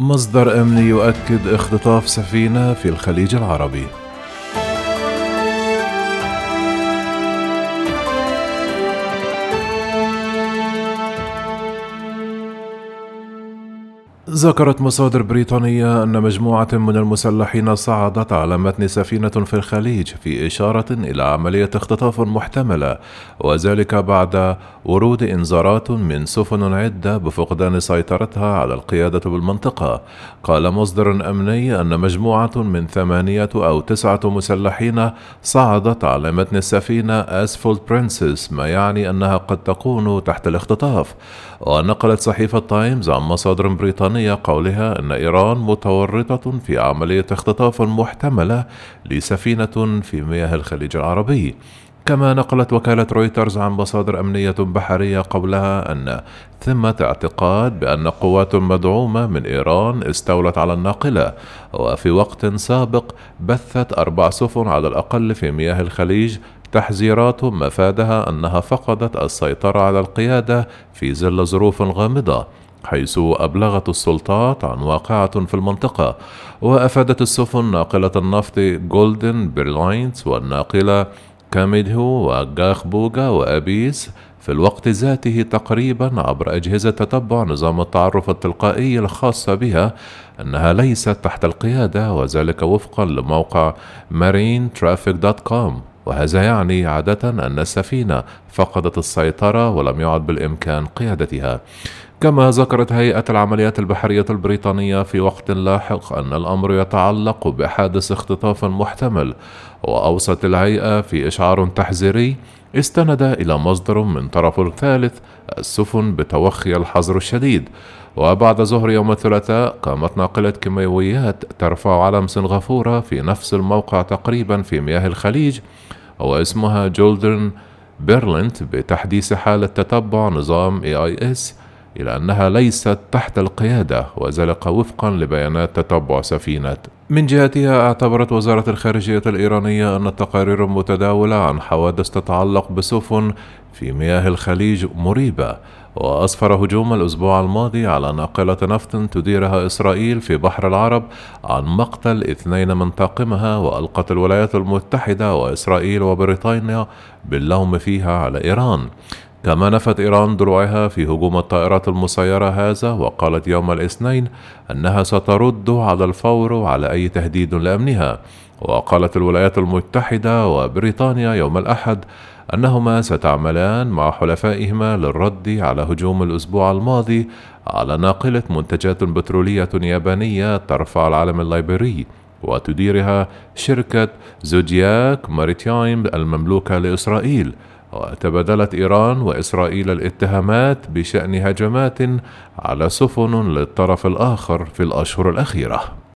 مصدر أمني يؤكد اختطاف سفينة في الخليج العربي. ذكرت مصادر بريطانية أن مجموعة من المسلحين صعدت على متن سفينة في الخليج في إشارة إلى عملية اختطاف محتملة وذلك بعد ورود إنذارات من سفن عدة بفقدان سيطرتها على القيادة بالمنطقة. قال مصدر أمني أن مجموعة من ثمانية أو تسعة مسلحين صعدت على متن السفينة أسفولد برنسس ما يعني أنها قد تكون تحت الاختطاف. ونقلت صحيفة تايمز عن مصادر بريطانية قولها أن إيران متورطة في عملية اختطاف محتملة لسفينة في مياه الخليج العربي. كما نقلت وكالة رويترز عن مصادر أمنية بحرية قبلها أن ثمة اعتقاد بأن قوات مدعومة من إيران استولت على الناقلة وفي وقت سابق بثت أربع سفن على الأقل في مياه الخليج تحذيرات مفادها أنها فقدت السيطرة على القيادة في ظل ظروف غامضة. حيث أبلغت السلطات عن واقعة في المنطقة وأفادت السفن ناقلة النفط جولدن بيرلاينز والناقلة كاميدهو وجاخ بوغا وأبيس في الوقت ذاته تقريبا عبر أجهزة تتبع نظام التعرف التلقائي الخاصة بها أنها ليست تحت القيادة وذلك وفقا لموقع مارين ترافيك dot com وهذا يعني عادة أن السفينة فقدت السيطرة ولم يعد بالإمكان قيادتها. كما ذكرت هيئة العمليات البحرية البريطانية في وقت لاحق أن الأمر يتعلق بحادث اختطاف محتمل وأوصت الهيئة في إشعار تحذيري استند إلى مصدر من طرف ثالث السفن بتوخي الحذر الشديد. وبعد ظهر يوم الثلاثاء قامت ناقلة كيماويات ترفع علم سنغافورة في نفس الموقع تقريبا في مياه الخليج واسمها جولدن بريليانت بتحديث حالة تتبع نظام AIS إلى أنها ليست تحت القيادة وذلك وفقا لبيانات تتبع سفينة. من جهتها اعتبرت وزارة الخارجية الإيرانية أن التقارير المتداولة عن حوادث تتعلق بسفن في مياه الخليج مريبة وأسفر هجوم الأسبوع الماضي على ناقلة نفط تديرها إسرائيل في بحر العرب عن مقتل اثنين من طاقمها وألقت الولايات المتحدة وإسرائيل وبريطانيا باللوم فيها على إيران. كما نفت إيران دروعها في هجوم الطائرات المسيرة هذا وقالت يوم الاثنين أنها سترد على الفور على أي تهديد لأمنها. وقالت الولايات المتحدة وبريطانيا يوم الأحد أنهما ستعملان مع حلفائهما للرد على هجوم الأسبوع الماضي على ناقلة منتجات بترولية يابانية ترفع العلم الليبري وتديرها شركة زودياك ماريتايم المملوكة لإسرائيل. وتبادلت إيران وإسرائيل الاتهامات بشأن هجمات على سفن للطرف الآخر في الأشهر الأخيرة.